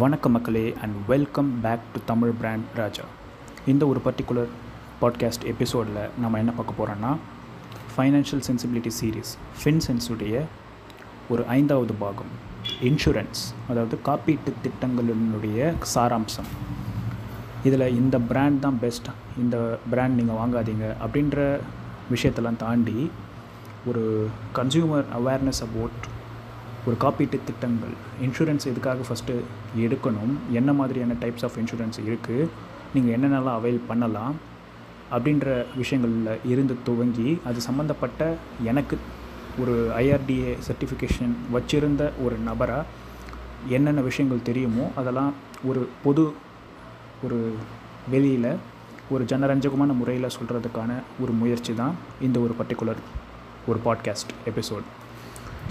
வணக்க மக்களே and welcome back to Tamil brand Raja. இந்த ஒரு பர்டிகுலர் பாட்காஸ்ட் எபிசோடில் நம்ம என்ன பார்க்க போகிறோன்னா ஃபைனான்ஷியல் சென்சிபிலிட்டி சீரீஸ் ஃபின்சென்ஸுடைய ஒரு ஐந்தாவது பாகம் இன்சூரன்ஸ் அதாவது காப்பீட்டு திட்டங்களினுடைய சாராம்சம். இதில் இந்த பிராண்ட் தான் பெஸ்ட் இந்த பிராண்ட் நீங்கள் வாங்காதீங்க அப்படின்ற விஷயத்தெல்லாம் தாண்டி ஒரு கன்சியூமர் அவேர்னஸ் அபவுட் ஒரு காப்பீட்டு திட்டங்கள் இன்சூரன்ஸ் எதுக்காக ஃபஸ்ட்டு எடுக்கணும் என்ன மாதிரியான டைப்ஸ் ஆஃப் இன்சூரன்ஸ் இருக்குது நீங்கள் என்னென்னலாம் அவைல் பண்ணலாம் அப்படின்ற விஷயங்களில் இருந்து துவங்கி அது சம்மந்தப்பட்ட எனக்கு ஒரு ஐஆர்டிஏ சர்டிஃபிகேஷன் வச்சிருந்த ஒரு நபராக என்னென்ன விஷயங்கள் தெரியுமோ அதெல்லாம் ஒரு பொது ஒரு வெளியில் ஒரு ஜனரஞ்சகமான முறையில் சொல்கிறதுக்கான ஒரு முயற்சி தான் இந்த ஒரு பர்டிகுலர் ஒரு பாட்காஸ்ட் எபிசோட்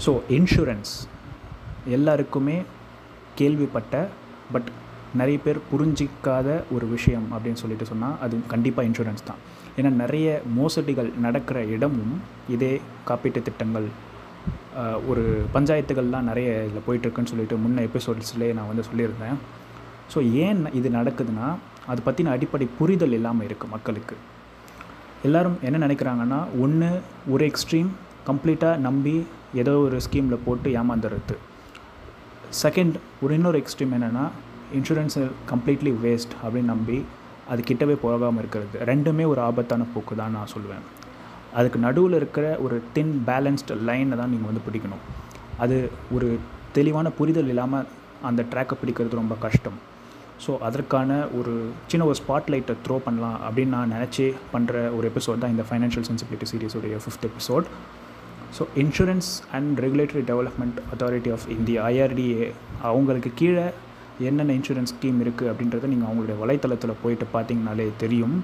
ஸோ இன்சூரன்ஸ் எல்லாருக்குமே கேள்விப்பட்ட பட் நிறைய பேர் புரிஞ்சிக்காத ஒரு விஷயம் அப்படின்னு சொல்லிட்டு சொன்னால் அது கண்டிப்பாக இன்சூரன்ஸ் தான். ஏன்னா நிறைய மோசடிகள் நடக்கிற இடமும் இதே காப்பீட்டு திட்டங்கள் ஒரு பஞ்சாயத்துகள்லாம் நிறைய இதில் போயிட்டுருக்குன்னு சொல்லிட்டு முன்ன எபிசோட்ஸ்லேயே நான் வந்து சொல்லியிருந்தேன். ஸோ ஏன் இது நடக்குதுன்னா அது பற்றின அடிப்படை புரிதல் இல்லாமல் இருக்குது மக்களுக்கு. எல்லோரும் என்ன நினைக்கிறாங்கன்னா ஒன்று ஒரு எக்ஸ்ட்ரீம் கம்ப்ளீட்டாக நம்பி ஏதோ ஒரு ஸ்கீமில் போட்டு ஏமாந்துடுறது செகண்ட் ஒரு இன்னொரு எக்ஸ்ட்ரீம் என்னென்னா இன்சூரன்ஸ் கம்ப்ளீட்லி வேஸ்ட் அப்படின்னு நம்பி அது கிட்டவே போகாமல் இருக்கிறது. ரெண்டுமே ஒரு ஆபத்தான போக்கு தான் நான் சொல்லுவேன் அதுக்கு நடுவில் இருக்கிற ஒரு தின் பேலன்ஸ்டு லைனை தான் நீங்கள் வந்து பிடிக்கணும். அது ஒரு தெளிவான புரிதல் இல்லாமல் அந்த ட்ராக்கை பிடிக்கிறது ரொம்ப கஷ்டம். ஸோ அதற்கான ஒரு சின்ன ஒரு ஸ்பாட்லைட்டை த்ரோ பண்ணலாம் அப்படின்னு நான் நினச்சி பண்ணுற ஒரு எபிசோட் தான் இந்த financial sensibility சீரிஸுடைய fifth episode so insurance and regulatory development authority of India IRDA அவங்களுக்கு கீழே என்னென்ன இன்சூரன்ஸ் ஸ்கீம் இருக்குது அப்படின்றத நீங்கள் அவங்களுடைய வலைத்தளத்தில் போயிட்டு பார்த்தீங்கனாலே தெரியும்.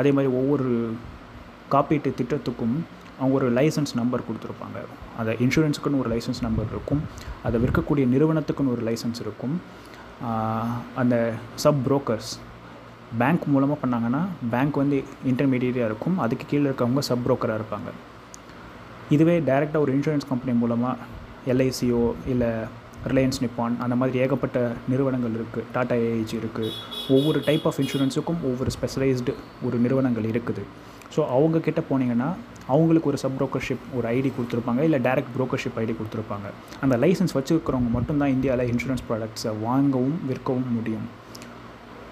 அதே மாதிரி ஒவ்வொரு காப்பீட்டு திட்டத்துக்கும் அவங்க ஒரு லைசன்ஸ் நம்பர் கொடுத்துருப்பாங்க. அதை இன்சூரன்ஸுக்குன்னு ஒரு லைசன்ஸ் நம்பர் இருக்கும். அதை விற்கக்கூடிய நிறுவனத்துக்குன்னு ஒரு லைசன்ஸ் இருக்கும். அந்த சப் புரோக்கர்ஸ் பேங்க் மூலமாக பண்ணாங்கன்னா பேங்க் வந்து இன்டர்மீடியட்டாக இருக்கும். அதுக்கு கீழே இருக்கவங்க சப் புரோக்கராக இருப்பாங்க. இதுவே டைரெக்டாக ஒரு இன்சூரன்ஸ் கம்பெனி மூலமாக எல்ஐசியோ இல்லை ரிலையன்ஸ் நிப்பான் அந்த மாதிரி ஏகப்பட்ட நிறுவனங்கள் இருக்குது டாடா ஏஐஜி இருக்குது ஒவ்வொரு டைப் ஆஃப் இன்சூரன்ஸுக்கும் ஒவ்வொரு ஸ்பெஷலைஸ்டு ஒரு நிறுவனங்கள் இருக்குது. ஸோ அவங்கக்கிட்ட போனீங்கன்னா அவங்களுக்கு ஒரு சப் புரோக்கர்ஷிப் ஒரு ஐடி கொடுத்துருப்பாங்க. இல்லை டைரக்ட் புரோக்கர்ஷிப் ஐடி கொடுத்துருப்பாங்க. அந்த லைசன்ஸ் வச்சுருக்கிறவங்க மட்டும்தான் இந்தியாவில் இன்சூரன்ஸ் ப்ராடக்ட்ஸை வாங்கவும் விற்கவும் முடியும்.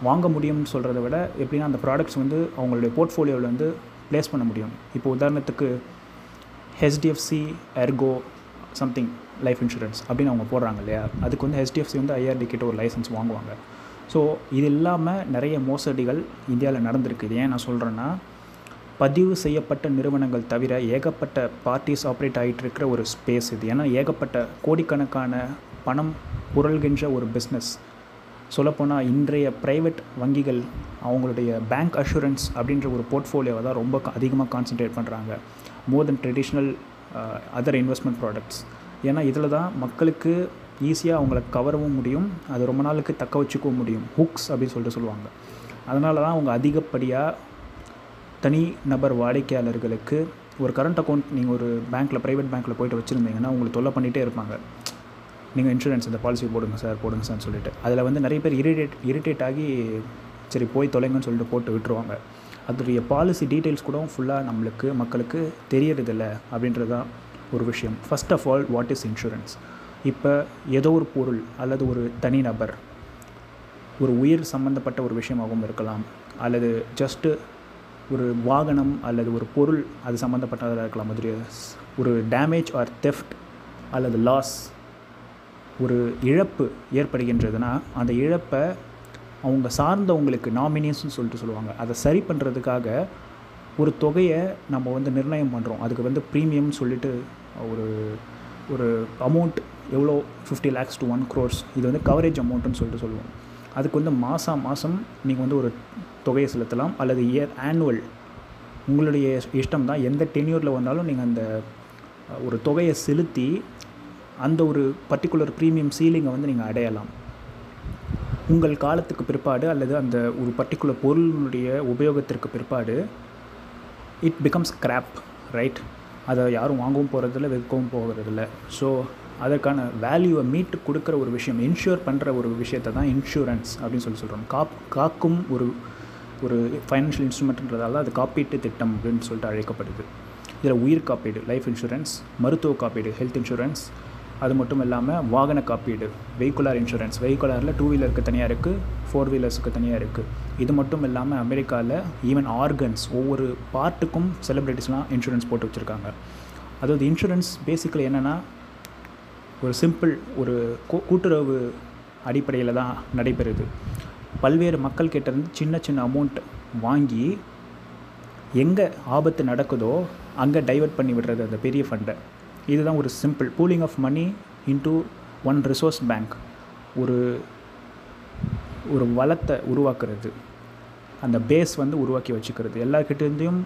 வாங்க முடியும்னு சொல்கிறத விட எப்படின்னா அந்த ப்ராடக்ட்ஸ் வந்து அவங்களுடைய போர்ட்ஃபோலியோவில் வந்து ப்ளேஸ் பண்ண முடியும். இப்போ உதாரணத்துக்கு HDFC Ergo something life insurance அப்படின்னு அவங்க போடுறாங்க இல்லையா? அதுக்கு வந்து ஹெச்டிஎஃப்சி வந்து ஐஆர்டி கிட்ட ஒரு லைசன்ஸ் வாங்குவாங்க. ஸோ இது இல்லாமல் நிறைய மோசடிகள் இந்தியாவில் நடந்திருக்கு. இது ஏன் நான் சொல்கிறேன்னா பதிவு செய்யப்பட்ட நிறுவனங்கள் தவிர ஏகப்பட்ட பார்ட்டிஸ் ஆப்ரேட் ஆகிட்டு இருக்கிற ஒரு ஸ்பேஸ் இது. ஏன்னா ஏகப்பட்ட கோடிக்கணக்கான பணம் புரள்கின்ற ஒரு பிஸ்னஸ் சொல்லப்போனால் இன்றைய ப்ரைவேட் வங்கிகள் அவங்களுடைய பேங்க் அஷூரன்ஸ் அப்படின்ற ஒரு போர்ட்ஃபோலியோவை தான் ரொம்ப அதிகமாக கான்சென்ட்ரேட் பண்ணுறாங்க more than traditional other investment products ஏன்னா இதில் தான் மக்களுக்கு ஈஸியாக அவங்கள கவரவும் முடியும் அது ரொம்ப நாளுக்கு தக்க வச்சுக்கவும் முடியும். ஹுக்ஸ் அப்படின்னு சொல்லிட்டு சொல்லுவாங்க. அதனால தான் அவங்க அதிகப்படியாக தனி நபர் வாடிக்கையாளர்களுக்கு ஒரு கரண்ட் அக்கௌண்ட் நீங்கள் ஒரு பேங்க்கில் ப்ரைவேட் பேங்க்கில் போயிட்டு வச்சுருந்தீங்கன்னா உங்களுக்கு தொல்லை பண்ணிகிட்டே இருப்பாங்க. நீங்கள் இன்சூரன்ஸ் இந்த பாலிசி போடுங்க சார் போடுங்க சார்னு சொல்லிட்டு. அதில் வந்து நிறைய பேர் இரிட்டேட் இரிட்டேட் ஆகி சரி போய் தொலைங்கன்னு சொல்லிட்டு போட்டு விட்டுருவாங்க. அதோடைய பாலிசி டீட்டெயில்ஸ் கூட ஃபுல்லாக நம்மளுக்கு மக்களுக்கு தெரியறதில்ல அப்படின்றது தான் ஒரு விஷயம். First of all what is insurance இப்போ ஏதோ ஒரு பொருள் அல்லது ஒரு தனிநபர் ஒரு உயிர் சம்மந்தப்பட்ட ஒரு விஷயமாகவும் இருக்கலாம். அல்லது ஜஸ்ட்டு ஒரு வாகனம் அல்லது ஒரு பொருள் அது சம்மந்தப்பட்டதாக இருக்கலாம். மாதிரி ஒரு டேமேஜ் ஆர் தெஃப்ட் அல்லது லாஸ் ஒரு இழப்பு ஏற்படுகின்றதுன்னா அந்த இழப்பை அவங்க சார்ந்தவங்களுக்கு நாமினேஷன் சொல்லிட்டு சொல்லுவாங்க. அதை சரி பண்ணுறதுக்காக ஒரு தொகையை நம்ம வந்து நிர்ணயம் பண்ணுறோம் அதுக்கு வந்து ப்ரீமியம் சொல்லிட்டு ஒரு ஒரு அமௌண்ட் எவ்வளோ? Fifty lakhs to one crores இது வந்து கவரேஜ் அமௌண்ட்டுன்னு சொல்லிட்டு சொல்லுவோம். அதுக்கு வந்து மாதம் மாதம் நீங்கள் வந்து ஒரு தொகையை செலுத்தலாம். அல்லது இயர் ஆனுவல் உங்களுடைய இஷ்டம் தான். எந்த டென்யூரில் வந்தாலும் நீங்கள் அந்த ஒரு தொகையை செலுத்தி அந்த ஒரு பர்டிகுலர் ப்ரீமியம் சீலிங்கை வந்து நீங்கள் அடையலாம். உங்கள் காலத்துக்கு பிற்பாடு அல்லது அந்த ஒரு பர்டிகுலர் பொருளுடைய உபயோகத்திற்கு பிற்பாடு இட் பிகம்ஸ் கிராப் ரைட் அதை யாரும் வாங்கவும் போகிறதில்ல விற்கவும் போகிறதில்ல ஸோ அதற்கான வேல்யூவை மீட்டு கொடுக்குற ஒரு விஷயம் இன்ஷூர் பண்ணுற ஒரு விஷயத்தை தான் இன்சூரன்ஸ் அப்படின்னு சொல்லி சொல்கிறோம் காப் காக்கும் ஒரு ஒரு ஃபைனான்ஷியல் இன்ஸ்ட்ருமெண்ட்ன்றதால அது காப்பீட்டு திட்டம் அப்படின்னு சொல்லிட்டு அழைக்கப்படுது. இதில் உயிர் காப்பீடு லைஃப் இன்சூரன்ஸ் மருத்துவ காப்பீடு ஹெல்த் இன்சூரன்ஸ் அது மட்டும் இல்லாமல் வாகன காப்பீடு வெஹிகுலார் இன்சூரன்ஸ் வெஹிகுலாரில் டூ வீலருக்கு தனியாக இருக்குது ஃபோர் வீலர்ஸுக்கு தனியாக இருக்குது இது மட்டும் இல்லாமல் அமெரிக்காவில் ஈவன் ஆர்கன்ஸ் ஒவ்வொரு பார்ட்டுக்கும் செலிப்ரிட்டிஸ்லாம் இன்சூரன்ஸ் போட்டு வச்சுருக்காங்க. அதாவது இன்சூரன்ஸ் பேசிக்கலி என்னென்னா ஒரு சிம்பிள் ஒரு கூட்டுறவு அடிப்படையில் தான் நடைபெறுது. பல்வேறு மக்கள் கிட்டேருந்து சின்ன சின்ன அமௌண்ட் வாங்கி எங்கே ஆபத்து நடக்குதோ அங்கே டைவெர்ட் பண்ணி விடுறது அந்த பெரிய ஃபண்டை இதுதான் ஒரு simple pooling of money into one resource bank ஒரு ஒரு வளத்தை உருவாக்குறது. அந்த பேஸ் வந்து உருவாக்கி வச்சுக்கிறது. எல்லாருக்கிட்டேருந்தையும்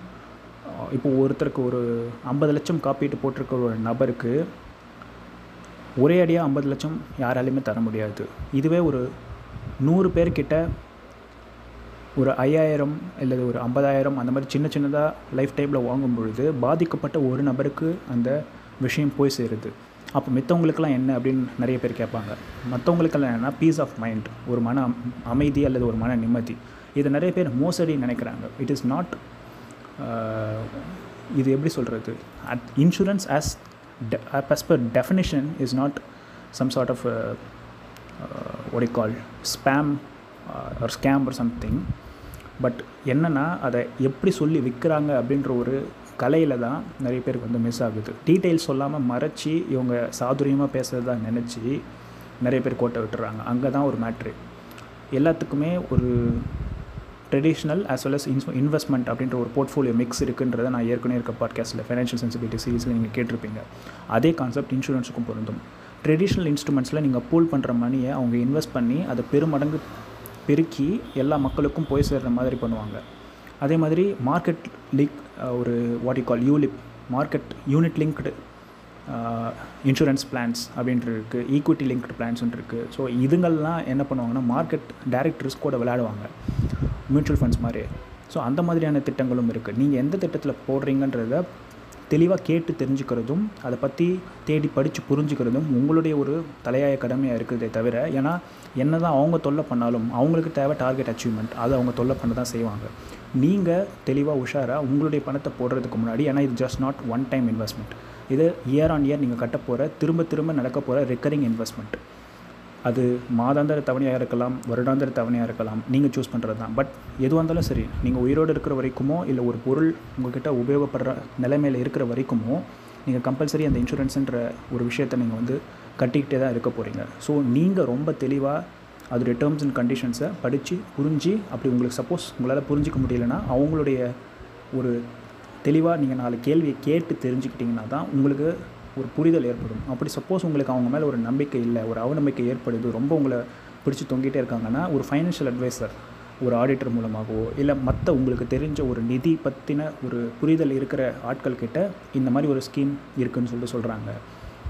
இப்போ ஒருத்தருக்கு ஒரு ஐம்பது லட்சம் காப்பீட்டு போட்டிருக்கிற ஒரு நபருக்கு ஒரே அடியாக ஐம்பது லட்சம் யாராலையுமே தர முடியாது. இதுவே ஒரு நூறு பேர்கிட்ட ஒரு ஐயாயிரம் அல்லது ஒரு ஐம்பதாயிரம் அந்த மாதிரி சின்ன சின்னதாக லைஃப் டைமில் வாங்கும் பொழுது பாதிக்கப்பட்ட ஒரு நபருக்கு அந்த விஷயம் போய் சேருது. அப்போ மித்தவங்களுக்கெல்லாம் என்ன அப்படின்னு நிறைய பேர் கேட்பாங்க. மற்றவங்களுக்கெல்லாம் என்னென்னா பீஸ் ஆஃப் மைண்ட் ஒரு மன அமைதி அல்லது ஒரு மன நிம்மதி. இது நிறைய பேர் மோசடி நினைக்கிறாங்க. இட் இஸ் நாட் இது எப்படி சொல்கிறது at insurance as as per definition is not some sort of uh, uh, what spam call spam something but என்னென்னா அதை எப்படி சொல்லி விற்கிறாங்க அப்படின்ற ஒரு கலையில் தான் நிறைய பேருக்கு வந்து மிஸ் ஆகுது. டீட்டெயில்ஸ் சொல்லாமல் மறைச்சி இவங்க சாதுரியமாக பேசுகிறதா நினச்சி நிறைய பேர் கோட்டை விட்டுறாங்க. அங்கே தான் ஒரு மேட்ரு எல்லாத்துக்குமே ஒரு traditional as well as ins investment அப்படின்ற ஒரு போர்ட்ஃபோலியோ மிக்ஸ் இருக்குன்றதை நான் ஏற்கனவே இருக்க பாட்காஸ்ட்டில் ஃபைனான்ஷியல் சென்சிபிலிட்டி சீரீஸில் நீங்கள் கேட்டிருப்பீங்க. அதே கான்செப்ட் இன்சூரன்ஸுக்கும் பொருந்தும். ட்ரெடிஷ்னல் இன்ஸ்ட்ருமெண்ட்ஸில் நீங்கள் பூல் பண்ணுற மணியை அவங்க இன்வெஸ்ட் பண்ணி அதை பெருமடங்கு பெருக்கி எல்லா மக்களுக்கும் போய் சேர்கிற மாதிரி பண்ணுவாங்க. அதே மாதிரி மார்க்கெட் லீக் Uh, ஒரு what you call ULIP market unit linked insurance plans அப்படின்ட்டு இருக்குது ஈக்விட்டி லிங்க்டு பிளான்ஸ்ன்ட்டு இருக்குது ஸோ இதுங்கள்லாம் என்ன பண்ணுவாங்கன்னா மார்க்கெட் டைரக்ட் ரிஸ்கோட விளையாடுவாங்க. மியூச்சுவல் ஃபண்ட்ஸ் மாதிரி. ஸோ அந்த மாதிரியான திட்டங்களும் இருக்குது நீங்கள் எந்த திட்டத்தில் போடுறீங்கன்றத தெளிவாக கேட்டு தெரிஞ்சுக்கிறதும் அதை பற்றி தேடி படித்து புரிஞ்சுக்கிறதும் உங்களுடைய ஒரு தலையாய கடமையாக இருக்கிறதே தவிர ஏன்னா என்ன தான் அவங்க தொல்லை பண்ணாலும் அவங்களுக்கு தேவை டார்கெட் அச்சீவ்மெண்ட் அதை அவங்க தொல்லை பண்ண தான் செய்வாங்க. நீங்கள் தெளிவாக உஷாராக உங்களுடைய பணத்தை போடுறதுக்கு முன்னாடி ஏன்னா இது just not one time investment இது இயர் ஆன் இயர் நீங்கள் கட்ட போகிற திரும்ப திரும்ப நடக்க போகிற ரெக்கரிங் இன்வெஸ்ட்மெண்ட் அது மாதாந்திர தவணையாக இருக்கலாம் வருடாந்திர தவணையாக இருக்கலாம் நீங்கள் சூஸ் பண்ணுறது தான் பட் எதுவாக இருந்தாலும் சரி நீங்கள் உயிரோடு இருக்கிற வரைக்குமோ இல்லை ஒரு பொருள் உங்கள்கிட்ட உபயோகப்படுற நிலைமையில் இருக்கிற வரைக்குமோ நீங்கள் கம்பல்சரி அந்த இன்சூரன்ஸுன்ற ஒரு விஷயத்தை நீங்கள் வந்து கட்டிக்கிட்டே தான் இருக்க போகிறீங்க ஸோ நீங்கள் ரொம்ப தெளிவாக அதோடைய டேர்ம்ஸ் அண்ட் கண்டிஷன்ஸை படித்து புரிஞ்சு அப்படி உங்களுக்கு சப்போஸ் உங்களால் புரிஞ்சிக்க முடியலன்னா அவங்களுடைய ஒரு தெளிவாக நீங்கள் நாலு கேள்வியை கேட்டு தெரிஞ்சுக்கிட்டிங்கன்னா தான் உங்களுக்கு ஒரு புரிதல் ஏற்படும். அப்படி சப்போஸ் உங்களுக்கு அவங்க மேலே ஒரு நம்பிக்கை இல்லை ஒரு அவநம்பிக்கை ஏற்படுது ரொம்ப உங்களை பிடிச்சி தொங்கிட்டே இருக்காங்கன்னா ஒரு ஃபைனான்ஷியல் அட்வைசர் ஒரு ஆடிட்டர் மூலமாகவோ இல்லை மற்ற உங்களுக்கு தெரிஞ்ச ஒரு நிதி பற்றின ஒரு புரிதல் இருக்கிற ஆட்கள் கிட்ட இந்த மாதிரி ஒரு ஸ்கீம் இருக்குதுன்னு சொல்லிட்டு சொல்கிறாங்க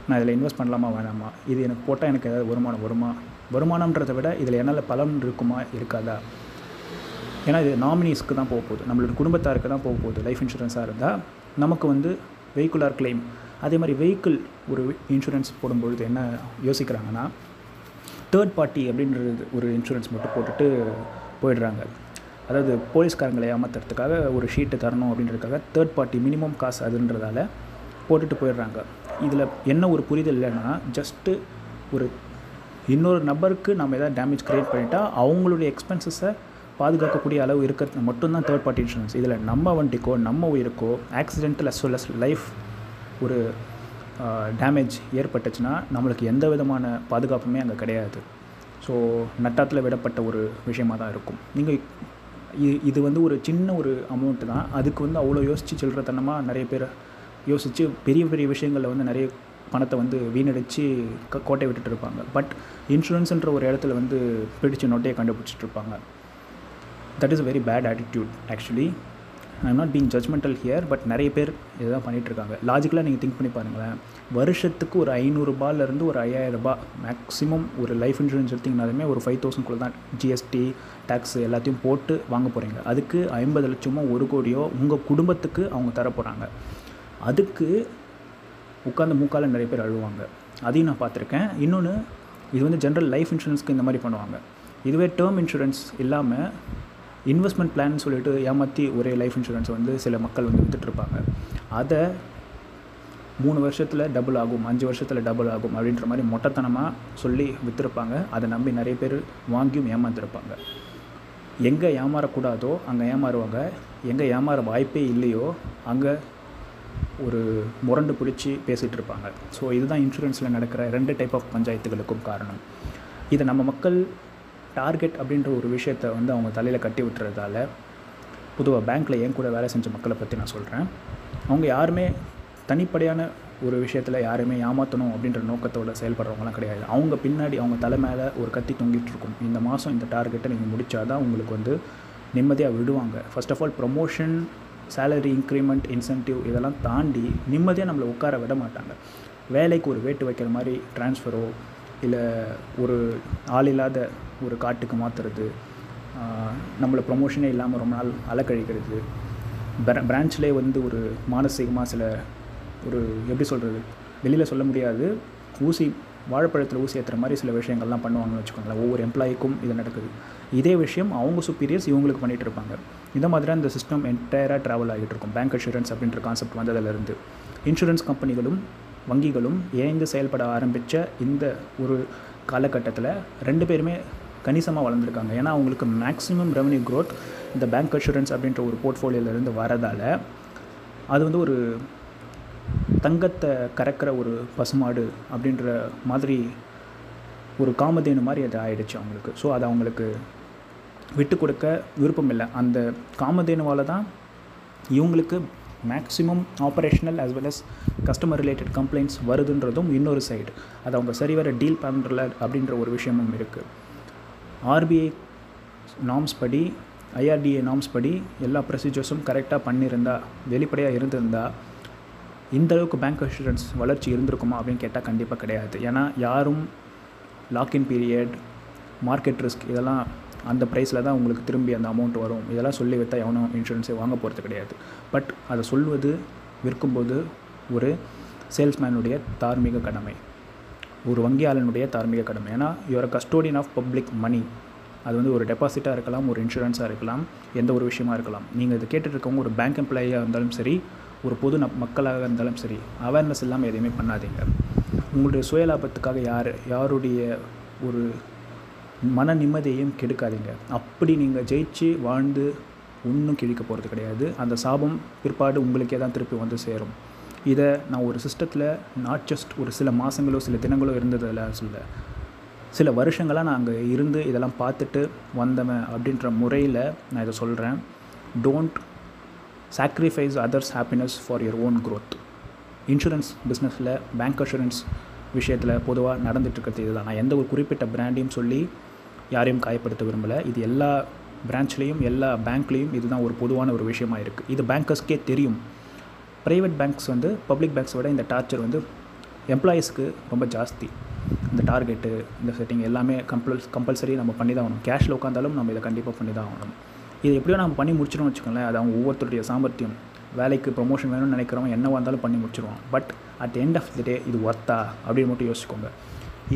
நான் இதில் இன்வெஸ்ட் பண்ணலாமா வேணாமா? இது எனக்கு போட்டால் எனக்கு ஏதாவது வருமானம் வருமா? வருமானம்ன்றதை விட இதில் என்னால் பலன் இருக்குமா இருக்காதா? ஏன்னா இது நாமினிஸ்க்கு தான் போக போகுது. நம்மளோட குடும்பத்தாருக்கு தான் போக போகுது. லைஃப் இன்சூரன்ஸாக இருந்தால் நமக்கு வந்து வெஹிக்குலார் கிளைம் அதே மாதிரி வெஹிக்கிள் ஒரு இன்சூரன்ஸ் போடும்பொழுது என்ன யோசிக்கிறாங்கன்னா தேர்ட் பார்ட்டி அப்படின்றது ஒரு இன்சூரன்ஸ் மட்டும் போட்டுட்டு போயிடுறாங்க. அதாவது போலீஸ்காரங்களை ஏமாத்துறதுக்காக ஒரு ஷீட்டு தரணும் அப்படின்றதுக்காக தேர்ட் பார்ட்டி மினிமம் காசு அதுன்றதால போட்டுட்டு போயிடுறாங்க. இதில் என்ன ஒரு புரிதல் இல்லைன்னா ஜஸ்ட்டு ஒரு இன்னொரு நபருக்கு நம்ம எதாவது டேமேஜ் க்ரியேட் பண்ணிட்டா அவங்களுடைய எக்ஸ்பென்சஸை பாதுகாக்கக்கூடிய அளவு இருக்கிறது. மட்டும்தான் தேர்ட் பார்ட்டி இன்சூரன்ஸ் இதில் நம்ம வண்டிக்கோ நம்ம உயிருக்கோ accidental as well as life ஒரு டேமேஜ் ஏற்பட்டுச்சுன்னா நம்மளுக்கு எந்த விதமான பாதுகாப்புமே அங்கே கிடையாது. ஸோ நட்டாத்தில் விடப்பட்ட ஒரு விஷயமாக தான் இருக்கும் நீங்கள் இது வந்து ஒரு சின்ன ஒரு அமௌண்ட்டு தான். அதுக்கு வந்து அவ்வளோ யோசித்து சில்லறத்தனமாக நிறைய பேர் யோசித்து பெரிய பெரிய விஷயங்களில் வந்து நிறைய பணத்தை வந்து வீணடித்து க கோட்டை விட்டுட்டு இருப்பாங்க. பட் இன்சூரன்ஸுன்ற ஒரு இடத்துல வந்து பிடிச்ச நோட்டையை கண்டுபிடிச்சிட்டு இருப்பாங்க. That is very bad attitude actually I not being judgmental here but நிறைய பேர் இதுதான் பண்ணிகிட்ருக்காங்க லாஜிக்கலாக நீங்கள் திங்க் பண்ணி பாருங்களேன். வருஷத்துக்கு ஒரு ஐநூறுரூபாலேருந்து ஒரு ஐயாயிரரூபா மேக்ஸிமம் ஒரு லைஃப் இன்சூரன்ஸ் எடுத்திங்கனாலுமே ஒரு ஃபைவ் தௌசண்ட்குள்ளே தான் ஜிஎஸ்டி டேக்ஸ் எல்லாத்தையும் போட்டு வாங்க போகிறீங்க அதுக்கு ஐம்பது லட்சமோ ஒரு கோடியோ உங்கள் குடும்பத்துக்கு அவங்க தர போகிறாங்க அதுக்கு உட்காந்து மூக்கால் நிறைய பேர் அழுவாங்க. அதையும் நான் பார்த்துருக்கேன். இன்னொன்று இது வந்து ஜென்ரல் லைஃப் இன்சூரன்ஸ்க்கு இந்த மாதிரி பண்ணுவாங்க. இதுவே டேர்ம் இன்சூரன்ஸ் இல்லாமல் இன்வெஸ்ட்மெண்ட் பிளான் சொல்லிட்டு ஏமாற்றி ஒரே லைஃப் இன்சூரன்ஸ் வந்து சில மக்கள் வந்து விற்றுட்ருப்பாங்க அதை மூணு வருஷத்தில் டபுள் ஆகும் அஞ்சு வருஷத்தில் டபுள் ஆகும் அப்படின்ற மாதிரி மொட்டைத்தனமாக சொல்லி விற்றுருப்பாங்க அதை நம்பி நிறைய பேர் வாங்கியும் ஏமாந்துருப்பாங்க. எங்கே ஏமாறக்கூடாதோ அங்கே ஏமாறுவாங்க. எங்கே ஏமாற வாய்ப்பே இல்லையோ அங்கே ஒரு முரண்டு பிடிச்சி பேசிகிட்டு இருப்பாங்க ஸோ இதுதான் இன்சூரன்ஸில் நடக்கிற ரெண்டு டைப் ஆஃப் பஞ்சாயத்துகளுக்கும் காரணம். இதை நம்ம மக்கள் டார்கெட் அப்படின்ற ஒரு விஷயத்தை வந்து அவங்க தலையில் கட்டி விட்டுறதால பொதுவாக பேங்க்கில் என் கூட வேலை செஞ்ச மக்களை பற்றி நான் சொல்கிறேன் அவங்க யாருமே தனிப்படையான ஒரு விஷயத்தில் யாருமே ஏமாற்றணும் அப்படின்ற நோக்கத்தோட செயல்படுறவங்களாம் கிடையாது. அவங்க பின்னாடி அவங்க தலை மேலே ஒரு கத்தி தொங்கிட்டு இருக்கும். இந்த மாதம் இந்த டார்கெட்டை நீங்கள் முடித்தாதான் உங்களுக்கு வந்து நிம்மதியாக விடுவாங்க. First of all promotion salary increment incentive இதெல்லாம் தாண்டி நிம்மதியாக நம்மளை உட்கார விட மாட்டாங்க. வேலைக்கு ஒரு வேட்டு வைக்கிற மாதிரி ட்ரான்ஸ்ஃபரோ இல்லை ஒரு ஆள் இல்லாத ஒரு காட்டுக்கு மாற்றுறது நம்மளை ப்ரொமோஷனே இல்லாமல் ரொம்ப நாள் அலக்கழிக்கிறது. பிர பிரான்ச்லேயே வந்து ஒரு மானசீகமாக சில ஒரு எப்படி சொல்கிறது வெளியில் சொல்ல முடியாது. ஊசி வாழைப்பழத்தில் ஊசி ஏற்றுற மாதிரி சில விஷயங்கள்லாம் பண்ணுவாங்கன்னு வச்சுக்கோங்களேன். ஒவ்வொரு எம்ப்ளாய்க்கும் இது நடக்குது. இதே விஷயம் அவங்க சுப்பீரியர்ஸ் இவங்களுக்கு பண்ணிகிட்டு இருப்பாங்க. இந்த மாதிரி அந்த சிஸ்டம் என்டையராக ட்ராவல் ஆகிட்டு இருக்கும். பேங்க் இன்சூரன்ஸ் அப்படின்ற கான்செப்ட் வந்ததுலேருந்து இன்சூரன்ஸ் கம்பெனிகளும் வங்கிகளும் இணைந்து செயல்பட ஆரம்பித்த இந்த ஒரு காலகட்டத்தில் ரெண்டு பேருமே கணிசமாக வளர்ந்துருக்காங்க. ஏன்னா அவங்களுக்கு மேக்ஸிமம் ரெவன்யூ க்ரோத் இந்த பேங்க் அஷூரன்ஸ் அப்படின்ற ஒரு போர்ட்ஃபோலியோலேருந்து வரதால் அது வந்து ஒரு தங்கத்தை கறக்கிற ஒரு பசுமாடு அப்படின்ற மாதிரி ஒரு காமதேனு மாதிரி அது ஆயிடுச்சு அவங்களுக்கு. ஸோ அது அவங்களுக்கு விட்டு கொடுக்க விருப்பம் இல்லை. அந்த காமதேனுவால் தான் இவங்களுக்கு maximum operational as well as customer related complaints வருதுன்றதும் இன்னொரு சைடு அது அவங்க சரிவர டீல் பண்ணுறல அப்படின்ற ஒரு விஷயமும் இருக்குது ஆர்பிஐ நாம்ஸ் படி ஐஆர்டிஏ நாம்ஸ் படி எல்லா ப்ரொசீஜர்ஸும் கரெக்டாக பண்ணியிருந்தா வெளிப்படையாக இருந்திருந்தா இந்த அளவுக்கு பேங்க் அஷூரன்ஸ் வளர்ச்சி இருந்திருக்குமா அப்படின்னு கேட்டால் கண்டிப்பாக கிடையாது. ஏன்னா யாரும் லாக்இன் பீரியட் மார்க்கெட் ரிஸ்க் இதெல்லாம் அந்த ப்ரைஸில் தான் உங்களுக்கு திரும்பி அந்த அமௌண்ட் வரும். இதெல்லாம் சொல்லி வைத்தா எவனும் இன்சூரன்ஸே வாங்க போகிறது கிடையாது. பட் அதை சொல்வது விற்கும்போது ஒரு சேல்ஸ்மேனுடைய தார்மீக கடமை. ஒரு வங்கியாளனுடைய தார்மீக கடமை. ஏன்னா your custodian of public money அது வந்து ஒரு டெபாசிட்டாக இருக்கலாம் ஒரு இன்சூரன்ஸாக இருக்கலாம் எந்த ஒரு விஷயமா இருக்கலாம். நீங்கள் இதை கேட்டுட்ருக்கவங்க ஒரு பேங்க் எம்ப்ளாயியாக இருந்தாலும் சரி ஒரு பொது ந மக்களாக இருந்தாலும் சரி அவேர்னஸ் இல்லாமல் எதையுமே பண்ணாதீங்க. உங்களுடைய சுயலாபத்துக்காக யார் யாருடைய ஒரு மன நிம்மதியையும் கெடுக்காதீங்க. அப்படி நீங்கள் ஜெயிச்சு வாழ்ந்து ஒன்றும் கிழிக்க போகிறது கிடையாது. அந்த சாபம் பிற்பாடு உங்களுக்கே தான் திருப்பி வந்து சேரும். இதை நான் ஒரு சிஸ்டத்தில் நாட் ஜஸ்ட் ஒரு சில மாதங்களோ சில தினங்களோ இருந்ததில் சொல்ல சில வருஷங்களாக நான் அங்கே இருந்து இதெல்லாம் பார்த்துட்டு வந்தவன் அப்படின்ற முறையில் நான் இதை சொல்கிறேன் don't sacrifice others happiness for your own growth insurance பிஸ்னஸில் பேங்க் அஷூரன்ஸ் விஷயத்தில் பொதுவாக நடந்துகிட்ருக்கிறது இதுதான். நான் எந்த ஒரு குறிப்பிட்ட பிராண்டையும் சொல்லி யாரையும் காயப்படுத்த விரும்பலை. இது எல்லா பிரான்ச்லேயும் எல்லா பேங்க்லேயும் இதுதான் ஒரு பொதுவான ஒரு விஷயமா இருக்குது இது பேங்கர்ஸ்க்கே தெரியும். ப்ரைவேட் பேங்க்ஸ் வந்து பப்ளிக் பேங்க்ஸை விட இந்த டார்ச்சர் வந்து எம்ப்ளாயீஸ்க்கு ரொம்ப ஜாஸ்தி. இந்த டார்கெட்டு இந்த செட்டிங் எல்லாமே கம்பல் கம்பல்சரி நம்ம பண்ணி தான் ஆகணும். கேஷில் உட்காந்தாலும் நம்ம இதை கண்டிப்பாக பண்ணி தான் ஆகணும். இது எப்படியோ நம்ம பண்ணி முடிச்சிடணும் வச்சுக்கோங்களேன் அது அவங்க ஒவ்வொருத்தருடைய சாமர்த்தியம். வேலைக்கு ப்ரொமோஷன் வேணும்னு நினைக்கிறவங்க என்னவாக இருந்தாலும் பண்ணி முடிச்சிருவான் but at end of the day இது ஒர்த்தா அப்படின்னு மட்டும் யோசிச்சுக்கோங்க.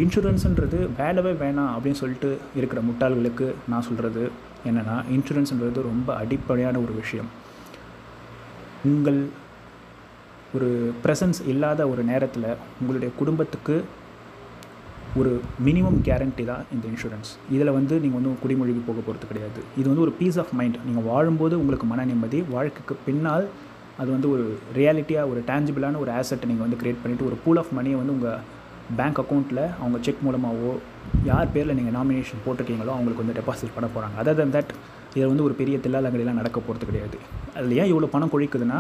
இன்சூரன்ஸுன்றது வேலவே வேணாம் அப்படின்னு சொல்லிட்டு இருக்கிற முட்டாள்களுக்கு நான் சொல்கிறது என்னென்னா இன்சூரன்ஸுன்றது ரொம்ப அடிப்படையான ஒரு விஷயம். உங்கள் ஒரு ப்ரெசன்ஸ் இல்லாத ஒரு நேரத்தில் உங்களுடைய குடும்பத்துக்கு ஒரு மினிமம் கேரண்டி தான் இந்த இன்சூரன்ஸ் இதில் வந்து நீங்கள் வந்து குடிமொழிக்கு போக போகிறது கிடையாது. இது வந்து ஒரு பீஸ் ஆஃப் மைண்ட் நீங்கள் வாழும்போது உங்களுக்கு மன நிம்மதி வாழ்க்கைக்கு பின்னால் அது வந்து ஒரு ரியாலிட்டியாக ஒரு டேஞ்சிபிளான ஒரு ஆசெட்டை நீங்கள் வந்து க்ரியேட் பண்ணிவிட்டு ஒரு பூல் ஆஃப் மணியை வந்து உங்கள் பேங்க் அக்கௌண்ட்டில் அவங்க செக் மூலமாகவோ யார் பேரில் நீங்கள் நாமினேஷன் போட்டிருக்கீங்களோ அவங்களுக்கு வந்து டெபாசிட் பண்ண போகிறாங்க அதர் தன் தட் இதில் வந்து ஒரு பெரிய தில்லாலங்கடிலாம் நடக்க போகிறது கிடையாது. அதில் ஏன் இவ்வளோ பணம் கொழிக்குதுன்னா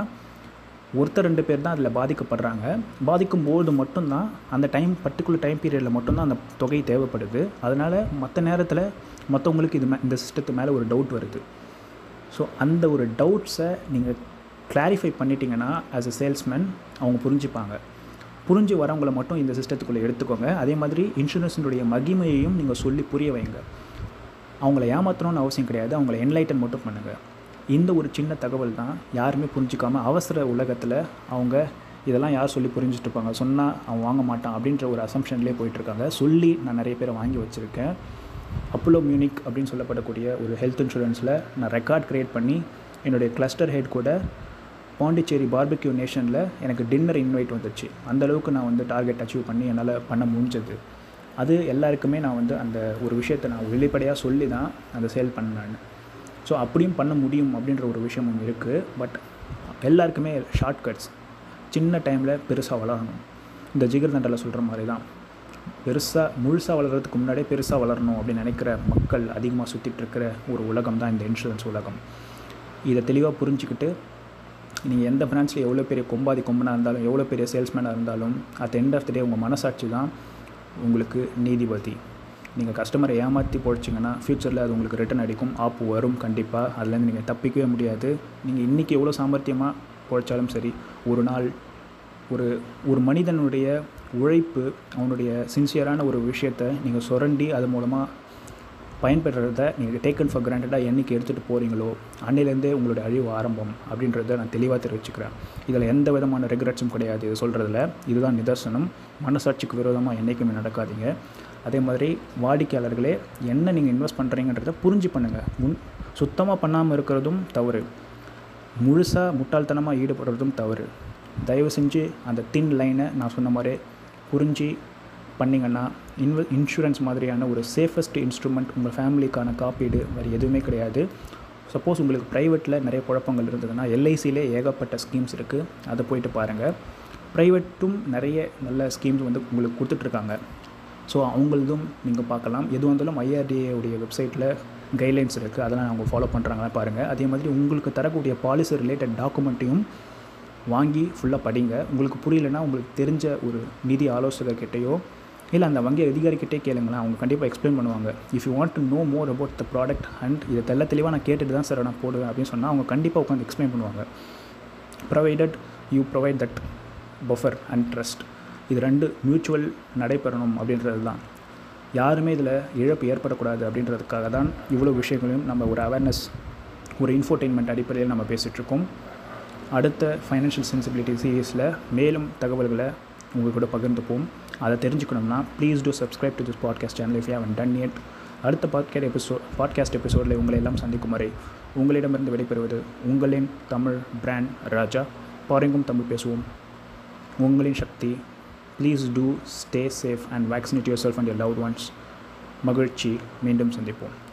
ஒருத்தர் ரெண்டு பேர் தான் அதில் பாதிக்கப்படுறாங்க. பாதிக்கும் போது மட்டும்தான் அந்த டைம் பர்டிகுலர் டைம் பீரியடில் மட்டும்தான் அந்த தொகை தேவைப்படுது. அதனால் மற்ற நேரத்தில் மற்றவங்களுக்கு இது மே இந்த சிஸ்டத்து மேலே ஒரு டவுட் வருது. ஸோ அந்த ஒரு டவுட்ஸை நீங்கள் கிளாரிஃபை பண்ணிட்டீங்கன்னா ஆஸ் அ சேல்ஸ்மேன் அவங்க புரிஞ்சுப்பாங்க. புரிஞ்சு வரவங்களை மட்டும் இந்த சிஸ்டத்துக்குள்ளே எடுத்துக்கோங்க. அதே மாதிரி இன்சூரன்ஸினுடைய மகிமையையும் நீங்கள் சொல்லி புரிய வைங்க. அவங்கள ஏமாற்றணும்னு அவசியம் கிடையாது. அவங்கள என்லைட்டன் மட்டும் பண்ணுங்கள் இந்த ஒரு சின்ன தகவல் தான் யாருமே புரிஞ்சிக்காமல் அவசர உலகத்தில் அவங்க இதெல்லாம் யார் சொல்லி புரிஞ்சுட்டு இருப்பாங்க? சொன்னால் அவன் வாங்க மாட்டான் அப்படின்ற ஒரு அசம்ஷன்லேயே போயிட்டுருக்காங்க சொல்லி நான் நிறைய பேரை வாங்கி வச்சுருக்கேன். அப்போலோ மியூனிக் அப்படின்னு சொல்லப்படக்கூடிய ஒரு ஹெல்த் இன்சூரன்ஸில் நான் ரெக்கார்ட் க்ரியேட் பண்ணி என்னுடைய கிளஸ்டர் ஹெட் கூட பாண்டிச்சேரி பார்பிக்யூ நேஷனில் எனக்கு டின்னர் இன்வைட் வந்துச்சு. அந்தளவுக்கு நான் வந்து டார்கெட் அச்சீவ் பண்ணி என்னால் பண்ண முடிஞ்சது. அது எல்லாருக்குமே நான் வந்து அந்த ஒரு விஷயத்தை நான் வெளிப்படையாக சொல்லி தான் அந்த சேல் பண்ணேன் ஸோ அப்படியும் பண்ண முடியும் அப்படின்ற ஒரு விஷயம் ஒன்று இருக்குது பட் எல்லாருக்குமே ஷார்ட்கட்ஸ் சின்ன டைமில் பெருசாக வளரணும். இந்த ஜிகர் தண்டில் சொல்கிற மாதிரி தான் பெருசாக முழுசாக வளர்கிறதுக்கு முன்னாடியே பெருசாக வளரணும் அப்படின்னு நினைக்கிற மக்கள் அதிகமாக சுற்றிட்டு இருக்கிற ஒரு உலகம் தான் இந்த இன்சூரன்ஸ் உலகம். இதை தெளிவாக புரிஞ்சுக்கிட்டு நீங்கள் எந்த பிரான்ச்சில் எவ்வளோ பெரிய கொம்பாதி கொம்பனாக இருந்தாலும் எவ்வளோ பெரிய சேல்ஸ்மேனாக இருந்தாலும் at end of the day உங்கள் மனசாட்சி தான் உங்களுக்கு நீதிபதி. நீங்கள் கஸ்டமரை ஏமாற்றி போடிச்சிங்கன்னா ஃப்யூச்சரில் அது உங்களுக்கு ரிட்டன் அடிக்கும் ஆப்பு வரும் கண்டிப்பாக அதுலேருந்து நீங்கள் தப்பிக்கவே முடியாது. நீங்கள் இன்றைக்கி எவ்வளோ சாமர்த்தியமாக பொழைச்சாலும் சரி ஒரு நாள் ஒரு ஒரு மனிதனுடைய உழைப்பு அவனுடைய சின்சியரான ஒரு விஷயத்தை நீங்கள் சுரண்டி அது மூலமாக பயன்பெறத நீங்கள் டேக்கன் ஃபார் கிராண்டடாக என்றைக்கு எடுத்துகிட்டு போகிறீங்களோ அன்னிலேருந்தே உங்களுடைய அழிவு ஆரம்பம் அப்படின்றத நான் தெளிவாக தெரிவிச்சுக்கிறேன். இதில் எந்த விதமான ரெகுலேட்ஸும் கிடையாது. இது சொல்கிறதுல இதுதான் நிதர்சனம். மனசாட்சிக்கு விரோதமாக என்றைக்குமே நடக்காதீங்க. அதே மாதிரி வாடிக்கையாளர்களே என்ன நீங்கள் இன்வெஸ்ட் பண்ணுறீங்கன்றத புரிஞ்சு பண்ணுங்கள் முன் சுத்தமாக பண்ணாமல் இருக்கிறதும் தவறு. முழுசாக முட்டாள்தனமாக ஈடுபடுறதும் தவறு. தயவு செஞ்சு அந்த தின் லைனை நான் சொன்ன மாதிரி புரிஞ்சு பண்ணிங்கன்னா இன்வ இன்சூரன்ஸ் மாதிரியான ஒரு சேஃபஸ்ட் இன்ஸ்ட்ருமெண்ட் உங்கள் ஃபேமிலிக்கான காப்பீடு வேறு எதுவுமே கிடையாது. சப்போஸ் உங்களுக்கு ப்ரைவேட்டில் நிறைய குழப்பங்கள் இருந்ததுன்னா எல்ஐசியிலே ஏகப்பட்ட ஸ்கீம்ஸ் இருக்குது அதை போயிட்டு பாருங்கள் ப்ரைவேட்டும் நிறைய நல்ல ஸ்கீம்ஸ் வந்து உங்களுக்கு கொடுத்துட்ருக்காங்க. ஸோ அவங்களதும் நீங்கள் பார்க்கலாம். எது வந்தாலும் ஐஆர்டிஏவுடைய வெப்சைட்டில் கைட்லைன்ஸ் இருக்குது அதெல்லாம் அவங்க ஃபாலோ பண்ணுறாங்களா பாருங்கள் அதே மாதிரி உங்களுக்கு தரக்கூடிய பாலிசி ரிலேட்டட் டாக்குமெண்ட்டையும் வாங்கி ஃபுல்லாக படிங்க. உங்களுக்கு புரியலன்னா உங்களுக்கு தெரிஞ்ச ஒரு நிதி ஆலோசகர்கிட்டையோ இல்லை அந்த வங்கி அதிகாரிக்கிட்டே கேளுங்களேன். அவங்க கண்டிப்பாக எக்ஸ்பிளைன் பண்ணுவாங்க. If you want to know more about the product and இதை தெல்ல தெளிவாக நான் கேட்டுட்டு தான் சார் நான் போடுவேன் அப்படின்னு சொன்னால் அவங்க கண்டிப்பாக உட்காந்து எக்ஸ்பிளைன் பண்ணுவாங்க. Provided you provide that buffer and trust இது ரெண்டு மியூச்சுவல் நடைபெறணும் அப்படின்றது தான் யாருமே இதில் இழப்பு ஏற்படக்கூடாது அப்படின்றதுக்காக தான் இவ்வளோ விஷயங்களையும் நம்ம ஒரு அவேர்னஸ் ஒரு இன்ஃபோர்டெயின்மெண்ட் அடிப்படையில் நம்ம பேசிகிட்ருக்கோம் அடுத்த ஃபைனான்ஷியல் சென்சிபிலிட்டி சீரீஸில் மேலும் தகவல்களை உங்கள் கூட பகிர்ந்துப்போம். அதை தெரிஞ்சுக்கணும்னா please do subscribe to this podcast channel if you haven't done yet. அடுத்த பாட்காஸ்ட் எபிசோட் பாட்காஸ்ட் எபிசோடில் உங்களை எல்லாம் சந்திக்கும் வரை உங்களிடமிருந்து விடைபெறுவது உங்களின் தமிழ் பிராண்ட் ராஜா. பாருங்கும் தமிழ் பேசுவோம். உங்களின் சக்தி please do stay safe and vaccinate yourself and your love ones மகிழ்ச்சி. மீண்டும் சந்திப்போம்.